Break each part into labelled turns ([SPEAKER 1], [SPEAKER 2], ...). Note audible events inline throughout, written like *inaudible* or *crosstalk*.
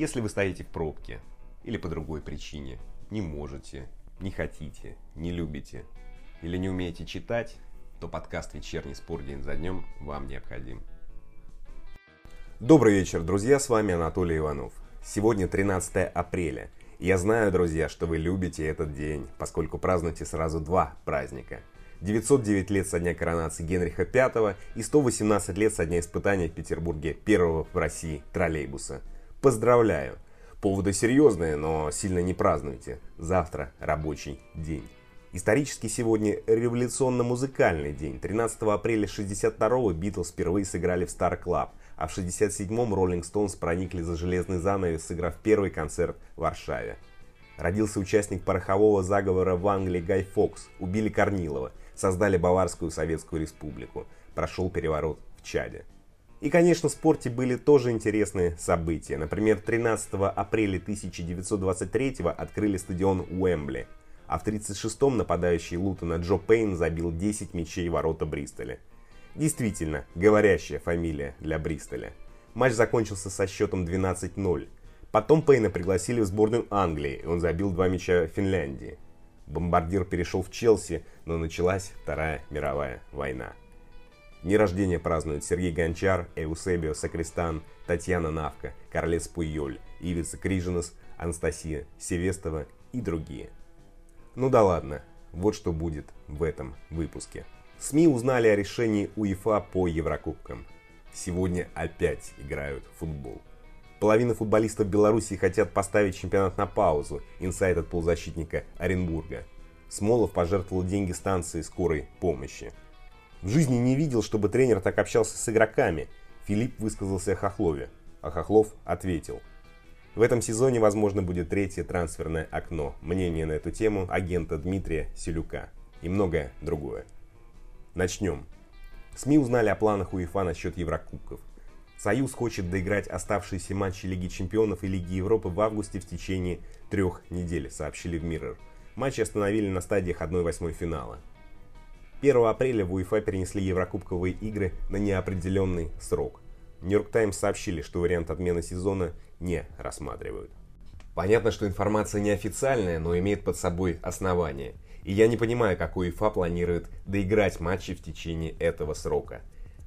[SPEAKER 1] Если вы стоите в пробке или по другой причине, не можете, не хотите, не любите или не умеете читать, то подкаст «Вечерний спор день за днем» вам необходим. Добрый вечер, друзья, с вами Анатолий Иванов. Сегодня 13 апреля. Я знаю, друзья, что вы любите этот день, поскольку празднуете сразу два праздника. 909 лет со дня коронации Генриха V и 118 лет со дня испытания в Петербурге первого в России троллейбуса – Поздравляю! Поводы серьезные, но сильно не празднуйте. Завтра рабочий день. Исторически сегодня революционно-музыкальный день. 13 апреля 62-го Битлз впервые сыграли в Star Club, а в 67-м Rolling Stones проникли за железный занавес, сыграв первый концерт в Варшаве. Родился участник порохового заговора в Англии Гай Фокс. Убили Корнилова. Создали Баварскую Советскую Республику. Прошел переворот в Чаде. И, конечно, в спорте были тоже интересные события. Например, 13 апреля 1923 открыли стадион Уэмбли, а в 1936-м нападающий Лутона Джо Пейн забил 10 мячей ворота Бристоля. Действительно, говорящая фамилия для Бристоля. Матч закончился со счетом 12-0. Потом Пейна пригласили в сборную Англии, и он забил два мяча Финляндии. Бомбардир перешел в Челси, но началась Вторая мировая война. Дни рождения празднуют Сергей Гончар, Эусебио Сакристан, Татьяна Навка, Карлес Пуйоль, Ивица Крижинес, Анастасия Севестова и другие. Ну да ладно, вот что будет в этом выпуске. СМИ узнали о решении УЕФА по Еврокубкам. Сегодня опять играют в футбол. Половина футболистов Беларуси хотят поставить чемпионат на паузу, инсайт от полузащитника Оренбурга. Смолов пожертвовал деньги станции скорой помощи. В жизни не видел, чтобы тренер так общался с игроками. Филипп высказался о Хохлове, а Хохлов ответил. В этом сезоне, возможно, будет третье трансферное окно. Мнение на эту тему агента Дмитрия Селюка и многое другое. Начнем. СМИ узнали о планах УЕФА насчет Еврокубков. Союз хочет доиграть оставшиеся матчи Лиги Чемпионов и Лиги Европы в августе в течение трех недель, сообщили в Mirror. Матчи остановили на стадиях 1-8 финала. 1 апреля в УЕФА перенесли Еврокубковые игры на неопределенный срок. Нью-Йорк Таймс сообщили, что вариант отмены сезона не рассматривают. Понятно, что информация неофициальная, но имеет под собой основания. И я не понимаю, как УЕФА планирует доиграть матчи в течение этого срока.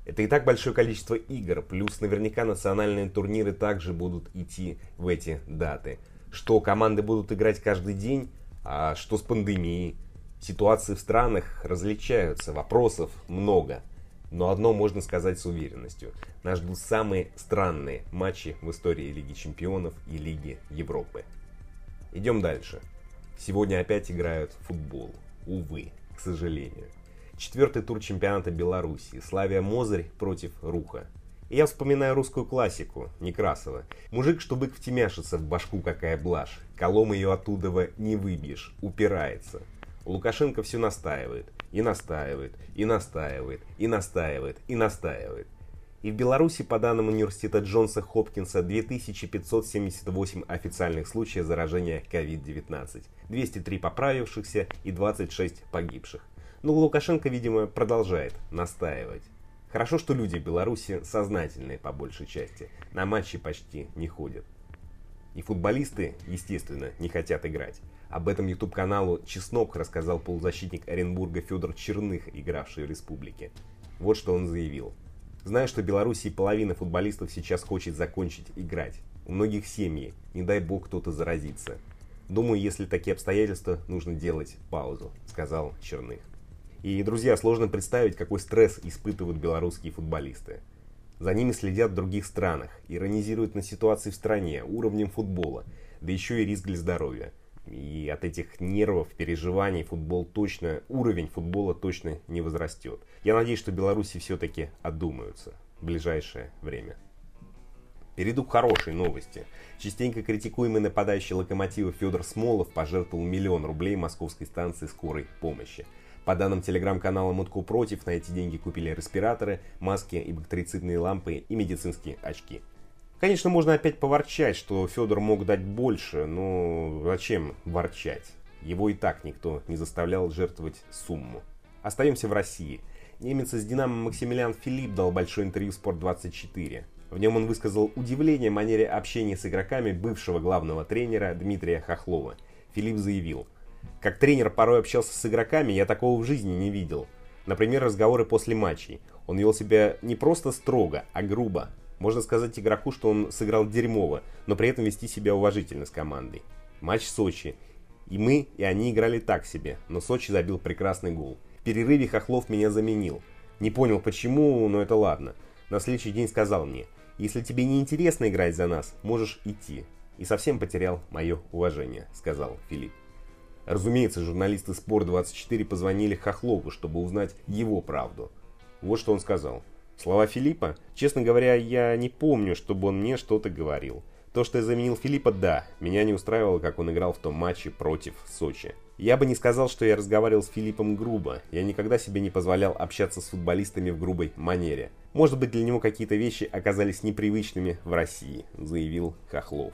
[SPEAKER 1] Это и так большое количество игр, плюс наверняка национальные турниры также будут идти в эти даты. Что команды будут играть каждый день, а что с пандемией, Ситуации в странах различаются, вопросов много. Но одно можно сказать с уверенностью. Нас ждут самые странные матчи в истории Лиги Чемпионов и Лиги Европы. Идем дальше. Сегодня опять играют в футбол. Увы, к сожалению. Четвертый тур чемпионата Беларуси. Славия Мозырь против Руха. И я вспоминаю русскую классику, Некрасова. Мужик, что бык втемяшится в башку, какая блажь. Колом ее оттуда не выбьешь, упирается. Лукашенко все настаивает, и настаивает, и настаивает, и настаивает, и настаивает. И в Беларуси, по данным университета Джонса Хопкинса, 2578 официальных случаев заражения COVID-19, 203 поправившихся и 26 погибших. Но Лукашенко, видимо, продолжает настаивать. Хорошо, что люди в Беларуси сознательные по большей части, на матчи почти не ходят. И футболисты, естественно, не хотят играть. Об этом YouTube-каналу «Чеснок» рассказал полузащитник Оренбурга Федор Черных, игравший в республике. Вот что он заявил. «Знаю, что в Беларуси половина футболистов сейчас хочет закончить играть. У многих семьи, не дай бог кто-то заразится. Думаю, если такие обстоятельства, нужно делать паузу», — сказал Черных. И, друзья, сложно представить, какой стресс испытывают белорусские футболисты. За ними следят в других странах, иронизируют на ситуации в стране, уровнем футбола, да еще и риск для здоровья — и от этих нервов, переживаний футбол точно, уровень футбола точно не возрастет. Я надеюсь, что Беларуси все-таки одумаются в ближайшее время. Перейду к хорошей новости. Частенько критикуемый нападающий локомотива Федор Смолов пожертвовал миллион рублей московской станции скорой помощи. По данным телеграм-канала Мутко Против, на эти деньги купили респираторы, маски и бактерицидные лампы и медицинские очки. Конечно, можно опять поворчать, что Федор мог дать больше, но зачем ворчать? Его и так никто не заставлял жертвовать сумму. Остаемся в России. Немец из «Динамо» Максимилиан Филипп дал большое интервью «Спорт-24». В нем он высказал удивление манере общения с игроками бывшего главного тренера Дмитрия Хохлова. Филипп заявил, «Как тренер порой общался с игроками, я такого в жизни не видел. Например, разговоры после матчей. Он вел себя не просто строго, а грубо. Можно сказать игроку, что он сыграл дерьмово, но при этом вести себя уважительно с командой. Матч Сочи. И мы, и они играли так себе, но Сочи забил прекрасный гол. В перерыве Хохлов меня заменил. Не понял почему, но это ладно. На следующий день сказал мне, если тебе не интересно играть за нас, можешь идти. И совсем потерял мое уважение, сказал Филипп. Разумеется, журналисты Спор24 позвонили Хохлову, чтобы узнать его правду. Вот что он сказал. Слова Филиппа? Честно говоря, я не помню, чтобы он мне что-то говорил. То, что я заменил Филиппа, да, меня не устраивало, как он играл в том матче против Сочи. Я бы не сказал, что я разговаривал с Филиппом грубо. Я никогда себе не позволял общаться с футболистами в грубой манере. Может быть, для него какие-то вещи оказались непривычными в России, заявил Хохлов.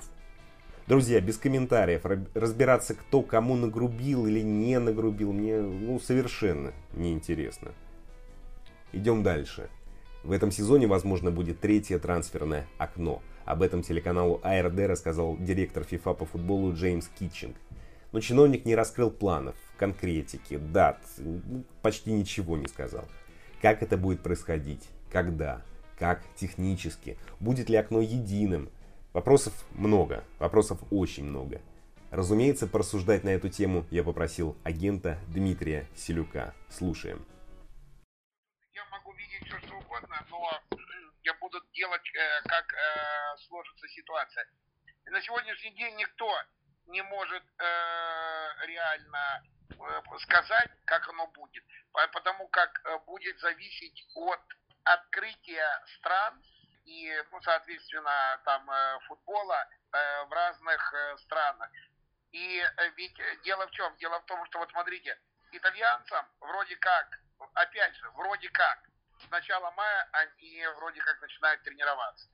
[SPEAKER 1] Друзья, без комментариев, разбираться, кто кому нагрубил или не нагрубил, мне ну, совершенно неинтересно. Идем дальше. В этом сезоне, возможно, будет третье трансферное окно. Об этом телеканалу АРД рассказал директор ФИФА по футболу Джеймс Китчинг. Но чиновник не раскрыл планов, конкретики, дат, почти ничего не сказал. Как это будет происходить? Когда? Как технически? Будет ли окно единым? Вопросов много, вопросов очень много. Разумеется, порассуждать на эту тему я попросил агента Дмитрия Селюка. Слушаем
[SPEAKER 2] но я буду делать, э, как э, сложится ситуация. На сегодняшний день никто не может э, реально сказать, как оно будет, потому как будет зависеть от открытия стран и, ну, соответственно, там футбола в разных странах. И ведь дело в чем? Дело в том, что вот смотрите, итальянцам вроде как, опять же, вроде как, с начала мая они вроде как начинают тренироваться.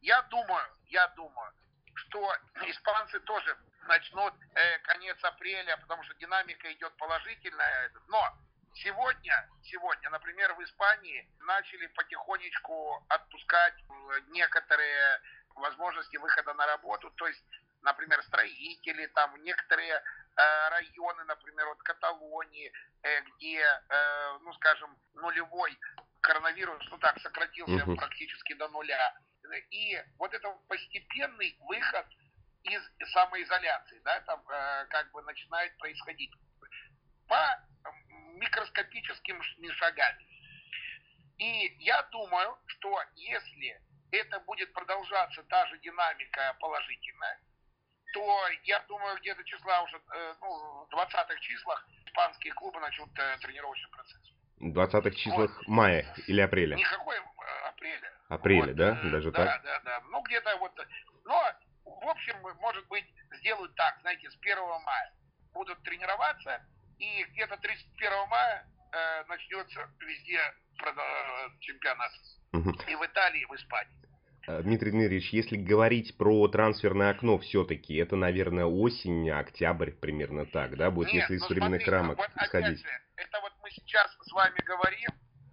[SPEAKER 2] Я думаю, я думаю, что испанцы тоже начнут э, конец апреля, потому что динамика идет положительная. Но сегодня, сегодня, например, в Испании начали потихонечку отпускать э, некоторые возможности выхода на работу, то есть, например, строители, там некоторые э, районы, например, вот Каталонии, э, где, ну, скажем, нулевой коронавирус, ну так, сократился угу. практически до нуля. И вот это постепенный выход из самоизоляции, да, там как бы начинает происходить по микроскопическим шагами. И я думаю, что если это будет продолжаться та же динамика положительная, то я думаю, где-то числа уже, э, ну, в 20-х числах испанские клубы начнут э, тренировочный процесс.
[SPEAKER 1] 20-х числах вот. мая или апреля?
[SPEAKER 2] Никакой э, апреля.
[SPEAKER 1] Апреля, вот, да? Даже
[SPEAKER 2] да,
[SPEAKER 1] так?
[SPEAKER 2] Да, да, да. Ну, где-то вот... Но, в общем, может быть, сделают так, знаете, с 1 мая будут тренироваться, и где-то 31 мая э, начнется везде чемпионат. Угу. И в Италии, и в Испании.
[SPEAKER 1] Э, Дмитрий Дмитриевич, если говорить про трансферное окно все-таки, это, наверное, осень, октябрь, примерно так, да, будет, Нет, если из ну, временных рамок вот исходить?
[SPEAKER 2] Же, это вот мы сейчас с вами говорим,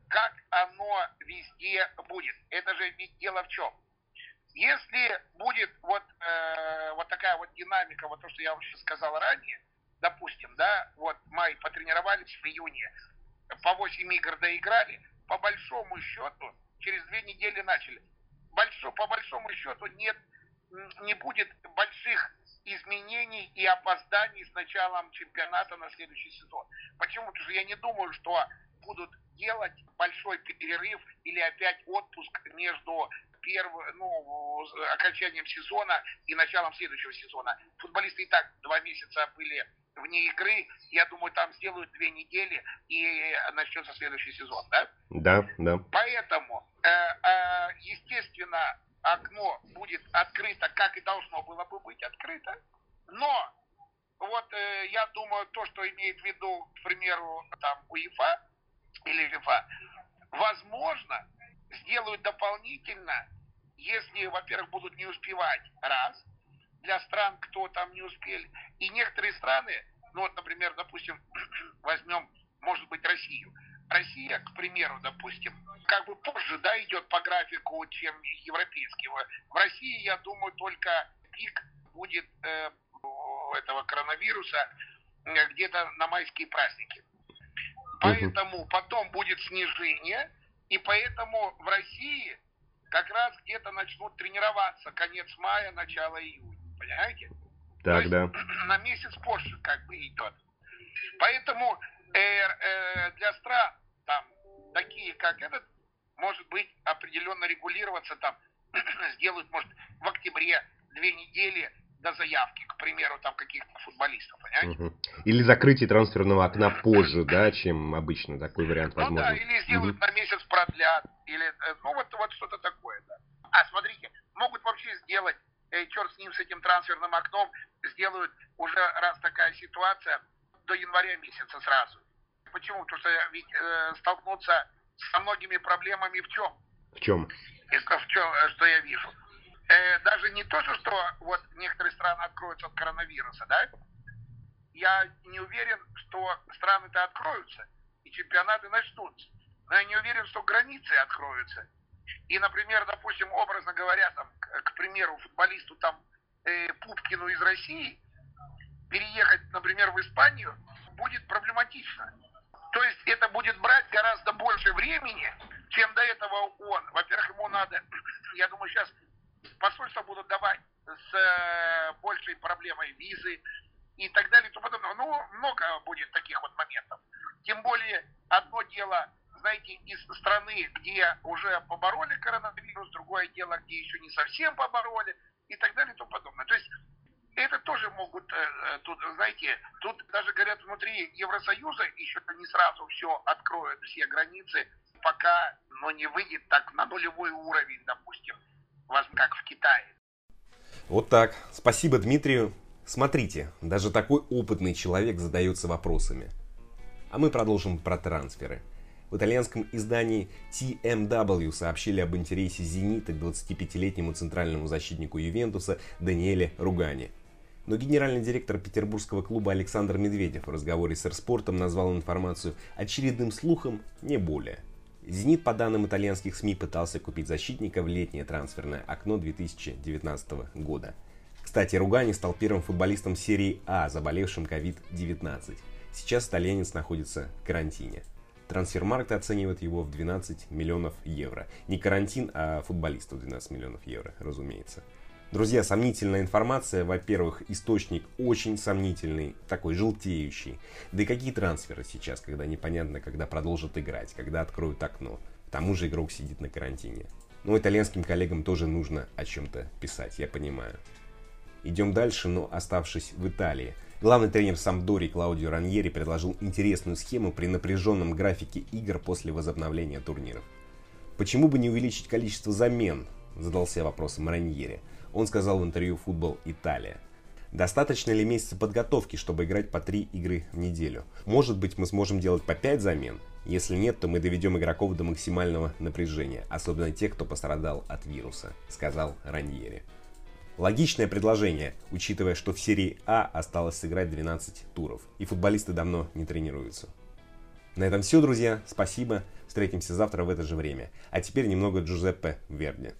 [SPEAKER 2] как оно везде будет. Это же ведь дело в чем? Если будет вот, э, вот такая вот динамика, вот то, что я вам сейчас сказал ранее, допустим, да, вот май потренировались в июне, по 8 игр доиграли, по большому счету, через две недели начали. Большо, по большому счету нет, не будет больших изменений и опозданий с началом чемпионата на следующий сезон. Почему? Потому что я не думаю, что будут делать большой перерыв или опять отпуск между первым, ну, окончанием сезона и началом следующего сезона. Футболисты и так два месяца были вне игры. Я думаю, там сделают две недели и начнется следующий сезон, да?
[SPEAKER 1] Да, да.
[SPEAKER 2] Поэтому, э, э, естественно, окно будет открыто, как и должно было бы быть открыто. Но вот э, я думаю, то, что имеет в виду, к примеру, там УЕФА или ФИФА, возможно, сделают дополнительно, если, во-первых, будут не успевать, раз, для стран, кто там не успели, и некоторые страны, ну вот, например, допустим, *clears throat* возьмем, может быть, Россию, Россия, к примеру, допустим, как бы позже, да, идет по графику, чем европейский. В России, я думаю, только пик будет э, этого коронавируса э, где-то на майские праздники. Поэтому потом будет снижение, и поэтому в России как раз где-то начнут тренироваться конец мая, начало июня. Понимаете?
[SPEAKER 1] Так, да. *clears throat*
[SPEAKER 2] На месяц позже как бы идет. Поэтому э, э, для стран, там, такие как этот, может быть, определенно регулироваться, там, *clears throat* сделают, может, в октябре две недели до заявки, к примеру, там каких-то футболистов, понимаете? Угу.
[SPEAKER 1] Или закрытие трансферного окна позже, да, чем обычно такой вариант возможен. Ну да,
[SPEAKER 2] или сделают угу. на месяц продлят, или, э, ну вот, вот что-то такое, да. А, смотрите, могут вообще сделать, черт с ним, с этим трансферным окном, сделают уже раз такая ситуация, до января месяца сразу. Почему? Потому что ведь э, столкнуться со многими проблемами в чем?
[SPEAKER 1] В чем?
[SPEAKER 2] Это в чем, э, что я вижу. Э, даже не то, что вот некоторые страны откроются от коронавируса, да? Я не уверен, что страны-то откроются и чемпионаты начнутся. Но я не уверен, что границы откроются. И, например, допустим, образно говоря, там, к, примеру, футболисту там э, Пупкину из России переехать, например, в Испанию будет проблематично. То есть это будет брать гораздо больше времени, чем до этого он. Во-первых, ему надо, *clears throat* я думаю, сейчас посольства будут давать с э, большей проблемой визы и так далее и тому подобное. Ну, много будет таких вот моментов. Тем более, одно дело, знаете, из страны, где уже побороли коронавирус, другое дело, где еще не совсем побороли и так далее и тому подобное. То есть это тоже могут, э, э, тут, знаете, тут даже говорят, внутри Евросоюза еще не сразу все откроют, все границы, пока но ну, не выйдет так на нулевой уровень, допустим, как в Китае.
[SPEAKER 1] Вот так. Спасибо Дмитрию. Смотрите, даже такой опытный человек задается вопросами. А мы продолжим про трансферы. В итальянском издании TMW сообщили об интересе «Зенита» к 25-летнему центральному защитнику Ювентуса Даниэле Ругани – но генеральный директор петербургского клуба Александр Медведев в разговоре с Эрспортом назвал информацию очередным слухом, не более. «Зенит», по данным итальянских СМИ, пытался купить защитника в летнее трансферное окно 2019 года. Кстати, Ругани стал первым футболистом серии А, заболевшим COVID-19. Сейчас итальянец находится в карантине. Трансфермаркт оценивает его в 12 миллионов евро. Не карантин, а футболисту 12 миллионов евро, разумеется. Друзья, сомнительная информация. Во-первых, источник очень сомнительный, такой желтеющий. Да и какие трансферы сейчас, когда непонятно, когда продолжат играть, когда откроют окно. К тому же игрок сидит на карантине. Но итальянским коллегам тоже нужно о чем-то писать, я понимаю. Идем дальше, но оставшись в Италии. Главный тренер Самдори Клаудио Раньери предложил интересную схему при напряженном графике игр после возобновления турниров. Почему бы не увеличить количество замен? Задался вопросом Раньери. Он сказал в интервью «Футбол Италия». Достаточно ли месяца подготовки, чтобы играть по три игры в неделю? Может быть, мы сможем делать по 5 замен? Если нет, то мы доведем игроков до максимального напряжения, особенно тех, кто пострадал от вируса, сказал Раньери. Логичное предложение, учитывая, что в серии А осталось сыграть 12 туров, и футболисты давно не тренируются. На этом все, друзья. Спасибо. Встретимся завтра в это же время. А теперь немного Джузеппе Верди.